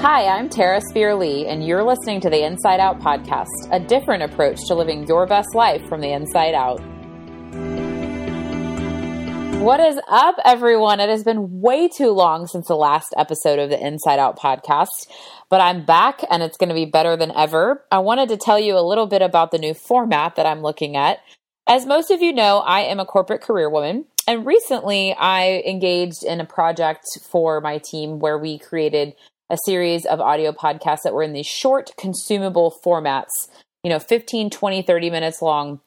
Hi, I'm Tarrah Speerlee, and you're listening to the Inside Out podcast, a different approach to living your best life from the inside out. What is up, everyone? It has been way too long since the last episode of the Inside Out podcast, but I'm back and it's going to be better than ever. I wanted to tell you a little bit about the new format that I'm looking at. As most of you know, I am a corporate career woman, and recently I engaged in a project for my team where we created a series of audio podcasts that were in these short, consumable formats, you know, 15, 20, 30 minutes long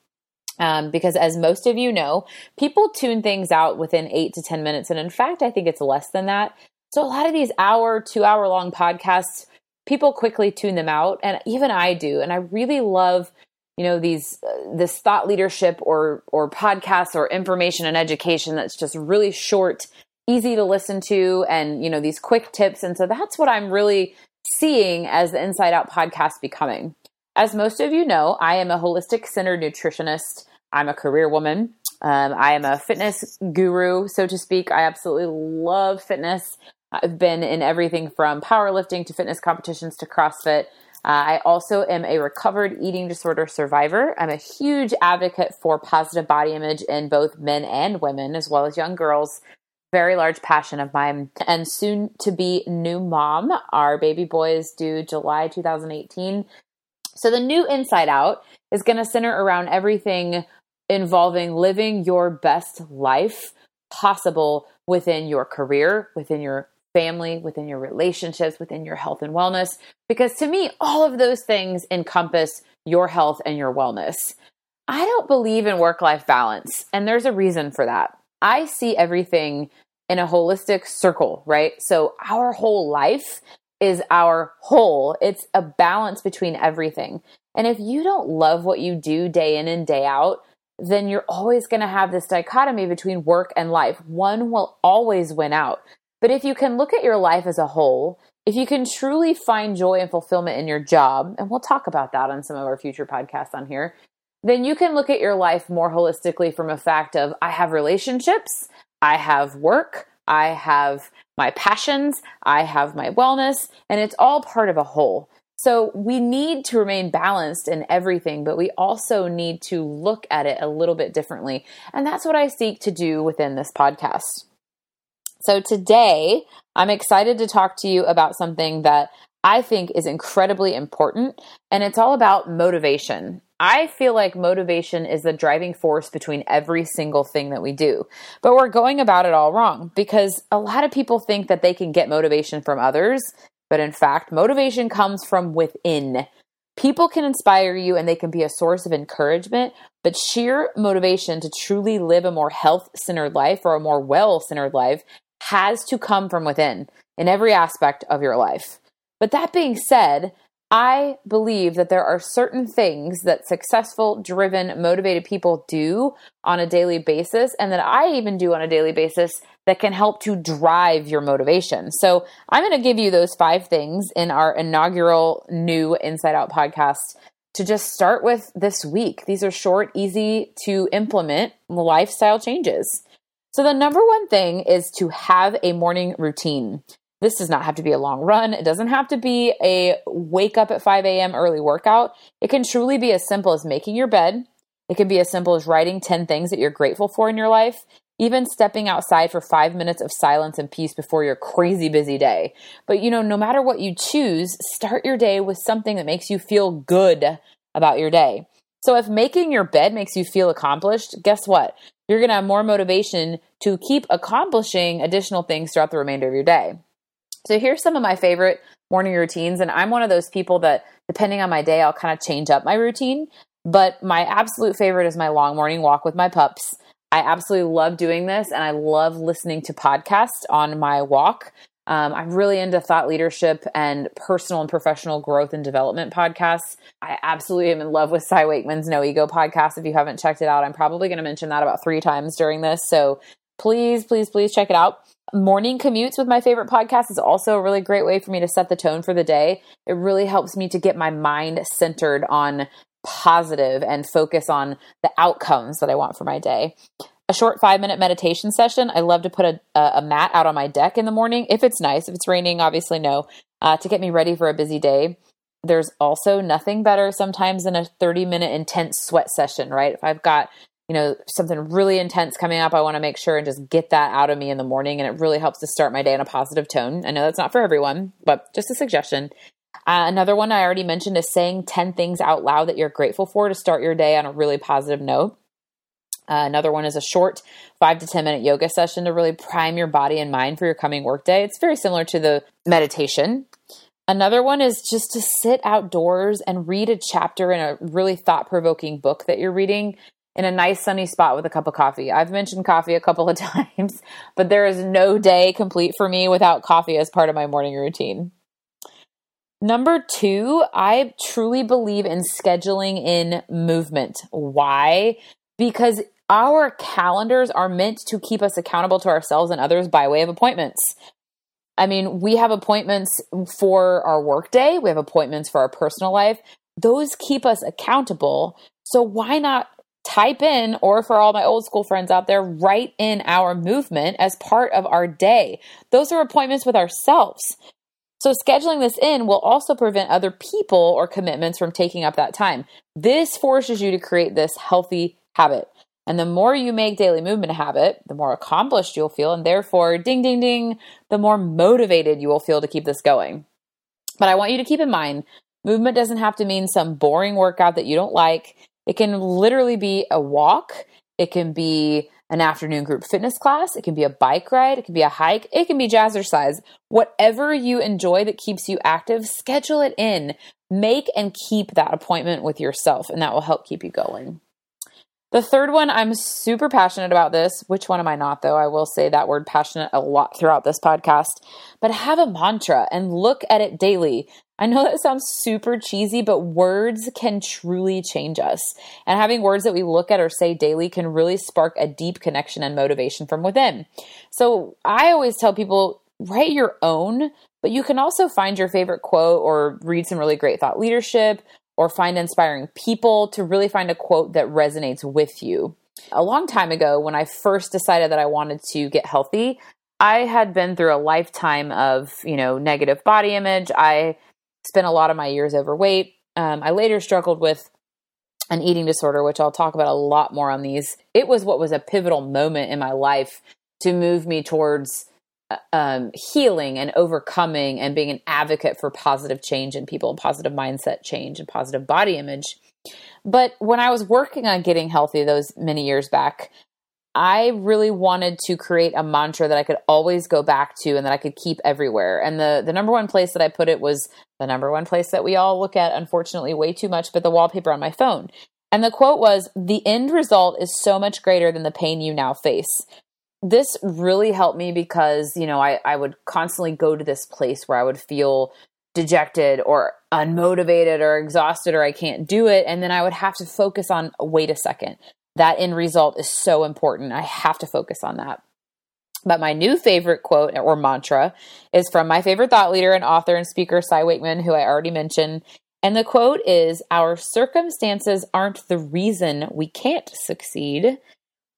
um, because as most of you know, people tune things out within eight to 10 minutes. And in fact, I think it's less than that. So a lot of these hour, two hour long podcasts, people quickly tune them out. And even I do. And I really love, you know, these, uh, this thought leadership or, or podcasts or information and education that's just really short, easy to listen to and, you know, these quick tips. And so that's what I'm really seeing as the Inside Out podcast becoming. As most of you know, I am a holistic centered nutritionist I'm a career woman. Um, I am a fitness guru, so to speak. I absolutely love fitness. I've been in everything from powerlifting to fitness competitions to CrossFit. Uh, I also am a recovered eating disorder survivor. I'm a huge advocate for positive body image in both men and women, as well as young girls. Very large passion of mine. And soon to be new mom. Our baby boy is due July 2018. So the new Inside Out is going to center around everything involving living your best life possible within your career, within your family, within your relationships, within your health and wellness. Because to me, all of those things encompass your health and your wellness. I don't believe in work life balance, and there's a reason for that. I see everything in a holistic circle, right? So our whole life is our whole, it's a balance between everything. And if you don't love what you do day in and day out, then you're always going to have this dichotomy between work and life. One will always win out. But if you can look at your life as a whole, if you can truly find joy and fulfillment in your job, and we'll talk about that on some of our future podcasts on here, then you can look at your life more holistically from a fact of I have relationships, I have work, I have my passions, I have my wellness, and it's all part of a whole. So we need to remain balanced in everything, but we also need to look at it a little bit differently. And that's what I seek to do within this podcast. So today, I'm excited to talk to you about something that I think is incredibly important, and it's all about motivation. I feel like motivation is the driving force between every single thing that we do. But we're going about it all wrong because a lot of people think that they can get motivation from others but in fact, motivation comes from within. People can inspire you and they can be a source of encouragement, but sheer motivation to truly live a more health centered life or a more well centered life has to come from within in every aspect of your life. But that being said, I believe that there are certain things that successful, driven, motivated people do on a daily basis, and that I even do on a daily basis that can help to drive your motivation. So, I'm going to give you those five things in our inaugural new Inside Out podcast to just start with this week. These are short, easy to implement lifestyle changes. So, the number one thing is to have a morning routine. This does not have to be a long run. It doesn't have to be a wake up at 5 a.m. early workout. It can truly be as simple as making your bed. It can be as simple as writing 10 things that you're grateful for in your life, even stepping outside for five minutes of silence and peace before your crazy busy day. But you know, no matter what you choose, start your day with something that makes you feel good about your day. So if making your bed makes you feel accomplished, guess what? You're going to have more motivation to keep accomplishing additional things throughout the remainder of your day. So here's some of my favorite morning routines. And I'm one of those people that, depending on my day, I'll kind of change up my routine. But my absolute favorite is my long morning walk with my pups. I absolutely love doing this and I love listening to podcasts on my walk. Um, I'm really into thought leadership and personal and professional growth and development podcasts. I absolutely am in love with Cy Wakeman's No Ego podcast. If you haven't checked it out, I'm probably going to mention that about three times during this. So please, please, please check it out. Morning commutes with my favorite podcast is also a really great way for me to set the tone for the day. It really helps me to get my mind centered on positive and focus on the outcomes that I want for my day. A short five minute meditation session. I love to put a, a mat out on my deck in the morning if it's nice. If it's raining, obviously no. uh, to get me ready for a busy day. There's also nothing better sometimes than a 30 minute intense sweat session, right? If I've got you know something really intense coming up i want to make sure and just get that out of me in the morning and it really helps to start my day in a positive tone i know that's not for everyone but just a suggestion uh, another one i already mentioned is saying 10 things out loud that you're grateful for to start your day on a really positive note uh, another one is a short five to 10 minute yoga session to really prime your body and mind for your coming workday. It's very similar to the meditation. Another one is just to sit outdoors and read a chapter in a really thought provoking book that you're reading in a nice sunny spot with a cup of coffee. I've mentioned coffee a couple of times, but there is no day complete for me without coffee as part of my morning routine. Number two, I truly believe in scheduling in movement. Why? Because our calendars are meant to keep us accountable to ourselves and others by way of appointments. I mean, we have appointments for our workday, we have appointments for our personal life. Those keep us accountable. So why not type in, or for all my old school friends out there, write in our movement as part of our day? Those are appointments with ourselves. So, scheduling this in will also prevent other people or commitments from taking up that time. This forces you to create this healthy habit. And the more you make daily movement a habit, the more accomplished you'll feel. And therefore, ding, ding, ding, the more motivated you will feel to keep this going. But I want you to keep in mind movement doesn't have to mean some boring workout that you don't like. It can literally be a walk, it can be an afternoon group fitness class, it can be a bike ride, it can be a hike, it can be jazzercise. Whatever you enjoy that keeps you active, schedule it in. Make and keep that appointment with yourself, and that will help keep you going. The third one, I'm super passionate about this. Which one am I not, though? I will say that word passionate a lot throughout this podcast. But have a mantra and look at it daily. I know that sounds super cheesy, but words can truly change us. And having words that we look at or say daily can really spark a deep connection and motivation from within. So I always tell people write your own, but you can also find your favorite quote or read some really great thought leadership or find inspiring people to really find a quote that resonates with you. A long time ago, when I first decided that I wanted to get healthy, I had been through a lifetime of, you know, negative body image. I spent a lot of my years overweight. Um, I later struggled with an eating disorder, which I'll talk about a lot more on these. It was what was a pivotal moment in my life to move me towards um, healing and overcoming and being an advocate for positive change in people, and positive mindset change, and positive body image. But when I was working on getting healthy those many years back, I really wanted to create a mantra that I could always go back to and that I could keep everywhere. And the the number one place that I put it was the number one place that we all look at unfortunately way too much, but the wallpaper on my phone. And the quote was, "The end result is so much greater than the pain you now face." This really helped me because you know I, I would constantly go to this place where i would feel dejected or unmotivated or exhausted or i can't do it. And then i would have to focus on wait a second that end result is so important. I have to focus on that. But my new favorite quote or mantra is from my favorite thought leader and author and speaker cy wakeman who i already mentioned. And the quote is Our circumstances aren't the reason we can't succeed.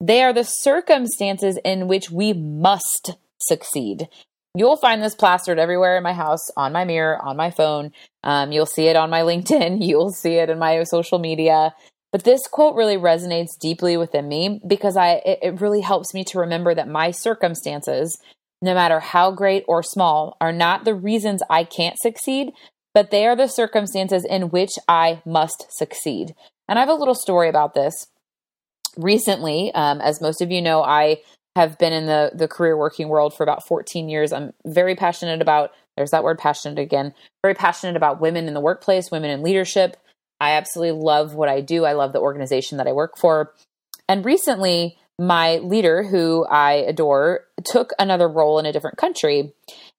They are the circumstances in which we must succeed. You'll find this plastered everywhere in my house, on my mirror, on my phone. Um, you'll see it on my LinkedIn. You'll see it in my social media. But this quote really resonates deeply within me because I it, it really helps me to remember that my circumstances, no matter how great or small, are not the reasons I can't succeed, but they are the circumstances in which I must succeed. And I have a little story about this recently, um, as most of you know, I have been in the the career working world for about 14 years. I'm very passionate about there's that word passionate again. Very passionate about women in the workplace, women in leadership. I absolutely love what I do. I love the organization that I work for. And recently, my leader, who I adore, took another role in a different country.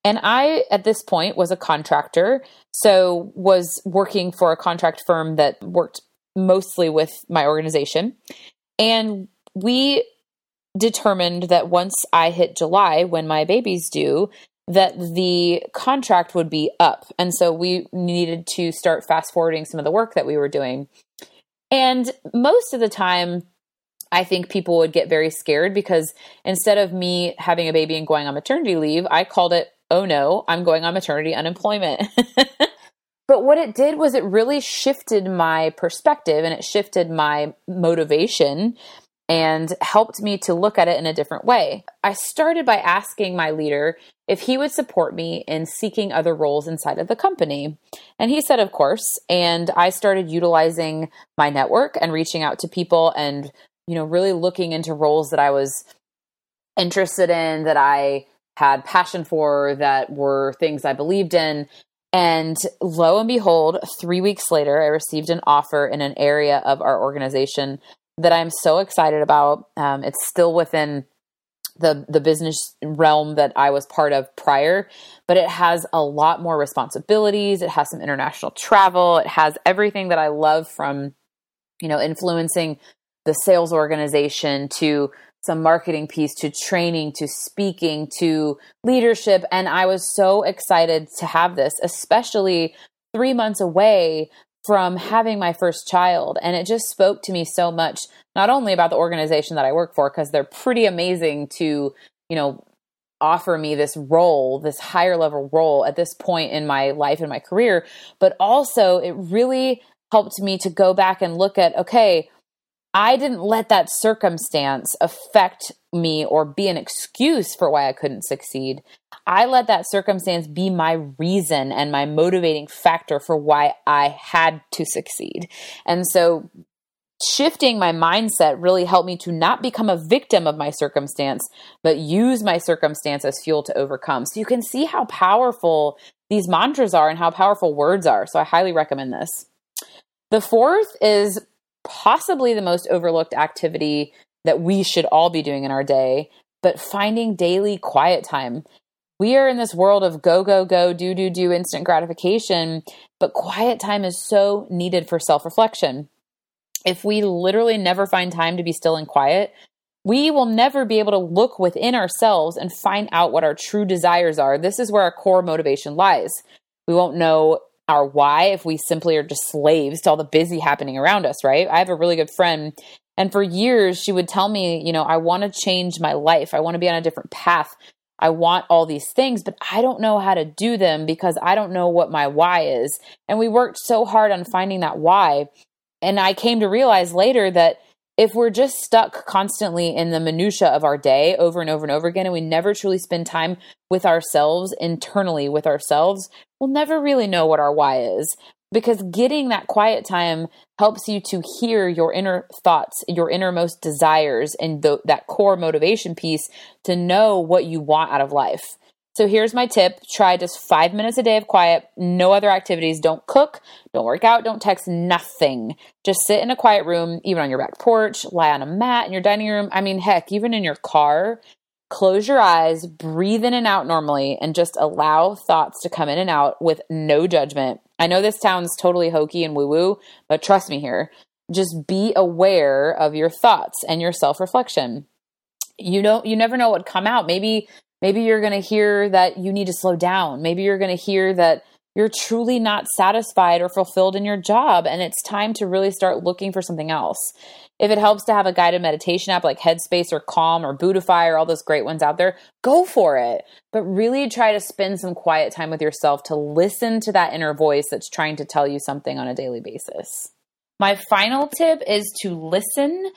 And I, at this point, was a contractor. So, was working for a contract firm that worked mostly with my organization. And we determined that once I hit July, when my baby's due, that the contract would be up. And so we needed to start fast forwarding some of the work that we were doing. And most of the time, I think people would get very scared because instead of me having a baby and going on maternity leave, I called it oh no, I'm going on maternity unemployment. but what it did was it really shifted my perspective and it shifted my motivation and helped me to look at it in a different way. I started by asking my leader if he would support me in seeking other roles inside of the company. And he said, of course. And I started utilizing my network and reaching out to people and, you know, really looking into roles that I was interested in, that I had passion for, that were things I believed in. And lo and behold, three weeks later, I received an offer in an area of our organization that I'm so excited about. Um, it's still within the the business realm that I was part of prior, but it has a lot more responsibilities. It has some international travel. It has everything that I love from, you know, influencing the sales organization to some marketing piece to training to speaking to leadership and I was so excited to have this, especially 3 months away from having my first child. And it just spoke to me so much, not only about the organization that I work for, because they're pretty amazing to, you know, offer me this role, this higher level role at this point in my life and my career, but also it really helped me to go back and look at, okay, I didn't let that circumstance affect me or be an excuse for why I couldn't succeed. I let that circumstance be my reason and my motivating factor for why I had to succeed. And so shifting my mindset really helped me to not become a victim of my circumstance, but use my circumstance as fuel to overcome. So you can see how powerful these mantras are and how powerful words are. So I highly recommend this. The fourth is possibly the most overlooked activity that we should all be doing in our day, but finding daily quiet time. We are in this world of go, go, go, do, do, do, instant gratification, but quiet time is so needed for self reflection. If we literally never find time to be still and quiet, we will never be able to look within ourselves and find out what our true desires are. This is where our core motivation lies. We won't know our why if we simply are just slaves to all the busy happening around us, right? I have a really good friend and for years she would tell me, you know, I want to change my life. I want to be on a different path. I want all these things, but I don't know how to do them because I don't know what my why is. And we worked so hard on finding that why. And I came to realize later that if we're just stuck constantly in the minutia of our day over and over and over again and we never truly spend time with ourselves internally with ourselves we'll never really know what our why is because getting that quiet time helps you to hear your inner thoughts your innermost desires and the, that core motivation piece to know what you want out of life so here's my tip try just five minutes a day of quiet, no other activities. Don't cook, don't work out, don't text, nothing. Just sit in a quiet room, even on your back porch, lie on a mat in your dining room. I mean, heck, even in your car. Close your eyes, breathe in and out normally, and just allow thoughts to come in and out with no judgment. I know this sounds totally hokey and woo woo, but trust me here. Just be aware of your thoughts and your self reflection you don't you never know what come out maybe Maybe you're going to hear that you need to slow down. Maybe you're going to hear that you're truly not satisfied or fulfilled in your job and it's time to really start looking for something else. If it helps to have a guided meditation app like Headspace or Calm or Buddhify or all those great ones out there, go for it. But really try to spend some quiet time with yourself to listen to that inner voice that's trying to tell you something on a daily basis. My final tip is to listen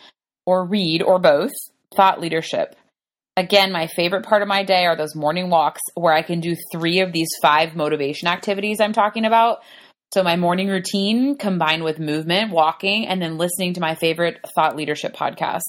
or read or both thought leadership. Again, my favorite part of my day are those morning walks where I can do three of these five motivation activities I'm talking about. So, my morning routine combined with movement, walking, and then listening to my favorite thought leadership podcasts.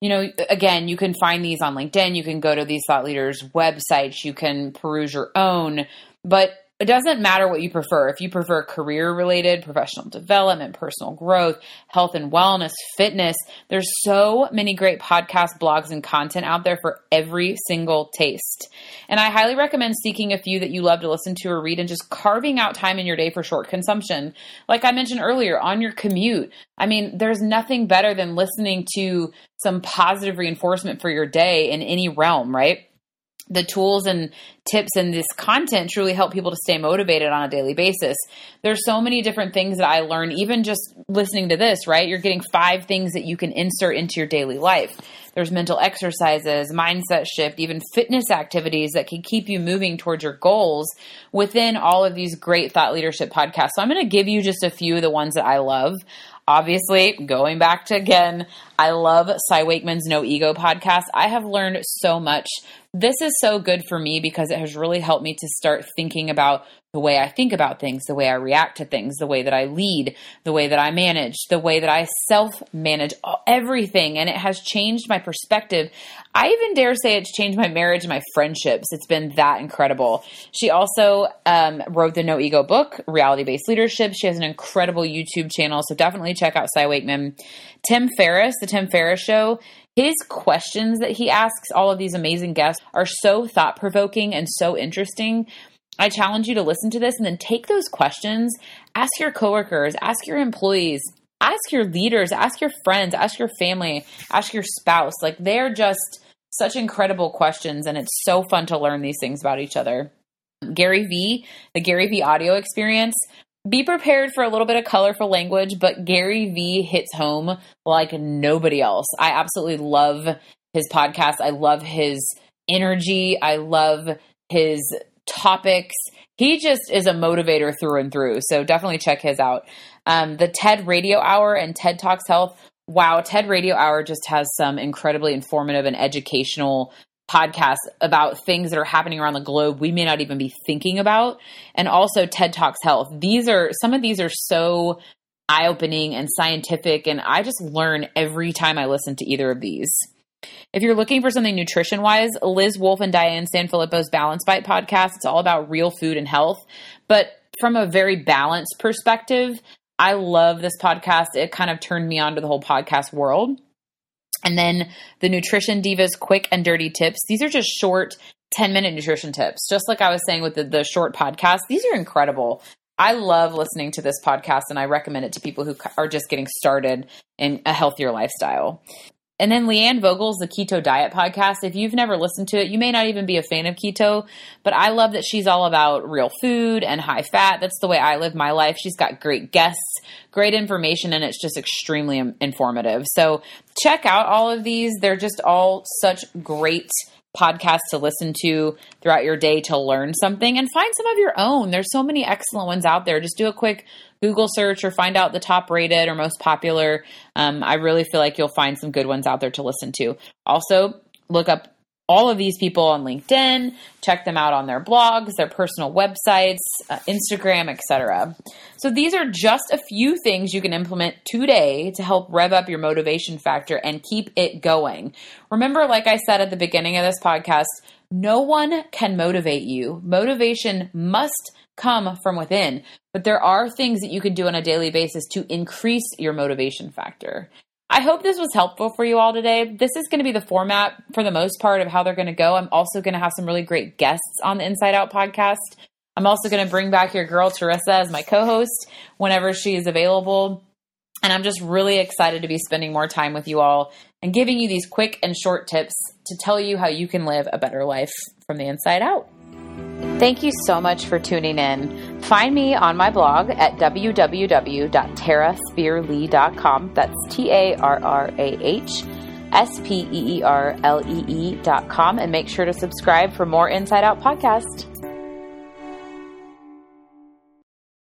You know, again, you can find these on LinkedIn. You can go to these thought leaders' websites. You can peruse your own. But it doesn't matter what you prefer. If you prefer career related, professional development, personal growth, health and wellness, fitness, there's so many great podcasts, blogs, and content out there for every single taste. And I highly recommend seeking a few that you love to listen to or read and just carving out time in your day for short consumption. Like I mentioned earlier, on your commute. I mean, there's nothing better than listening to some positive reinforcement for your day in any realm, right? The tools and tips and this content truly help people to stay motivated on a daily basis. There's so many different things that I learn, even just listening to this, right? You're getting five things that you can insert into your daily life. There's mental exercises, mindset shift, even fitness activities that can keep you moving towards your goals within all of these great thought leadership podcasts. So I'm going to give you just a few of the ones that I love obviously going back to again i love cy wakeman's no ego podcast i have learned so much this is so good for me because it has really helped me to start thinking about the way I think about things, the way I react to things, the way that I lead, the way that I manage, the way that I self manage everything. And it has changed my perspective. I even dare say it's changed my marriage and my friendships. It's been that incredible. She also um, wrote the No Ego book, Reality Based Leadership. She has an incredible YouTube channel. So definitely check out Cy Wakeman. Tim Ferriss, The Tim Ferriss Show, his questions that he asks all of these amazing guests are so thought provoking and so interesting. I challenge you to listen to this and then take those questions, ask your coworkers, ask your employees, ask your leaders, ask your friends, ask your family, ask your spouse. Like they're just such incredible questions and it's so fun to learn these things about each other. Gary Vee, the Gary Vee audio experience be prepared for a little bit of colorful language, but Gary Vee hits home like nobody else. I absolutely love his podcast. I love his energy. I love his topics. He just is a motivator through and through. So definitely check his out. Um, the TED Radio Hour and TED Talks Health. Wow, TED Radio Hour just has some incredibly informative and educational podcasts about things that are happening around the globe we may not even be thinking about and also TED Talks Health. These are some of these are so eye-opening and scientific and I just learn every time I listen to either of these. If you're looking for something nutrition wise, Liz Wolfe and Diane Sanfilippo's Balance Bite podcast, it's all about real food and health, but from a very balanced perspective. I love this podcast. It kind of turned me on to the whole podcast world. And then the Nutrition Diva's quick and dirty tips. These are just short 10 minute nutrition tips. Just like I was saying with the, the short podcast, these are incredible. I love listening to this podcast and I recommend it to people who are just getting started in a healthier lifestyle. And then Leanne Vogel's The Keto Diet podcast. If you've never listened to it, you may not even be a fan of keto, but I love that she's all about real food and high fat. That's the way I live my life. She's got great guests, great information, and it's just extremely informative. So check out all of these. They're just all such great podcasts to listen to throughout your day to learn something and find some of your own. There's so many excellent ones out there. Just do a quick Google search or find out the top rated or most popular. Um, I really feel like you'll find some good ones out there to listen to. Also, look up all of these people on LinkedIn, check them out on their blogs, their personal websites, uh, Instagram, etc. So these are just a few things you can implement today to help rev up your motivation factor and keep it going. Remember like I said at the beginning of this podcast, no one can motivate you. Motivation must come from within, but there are things that you can do on a daily basis to increase your motivation factor. I hope this was helpful for you all today. This is going to be the format for the most part of how they're going to go. I'm also going to have some really great guests on the Inside Out podcast. I'm also going to bring back your girl Teresa as my co host whenever she is available. And I'm just really excited to be spending more time with you all and giving you these quick and short tips to tell you how you can live a better life from the inside out. Thank you so much for tuning in. Find me on my blog at www.tarrahspeerlee.com. That's T A R R A H S P E E R L E E.com. And make sure to subscribe for more Inside Out podcast.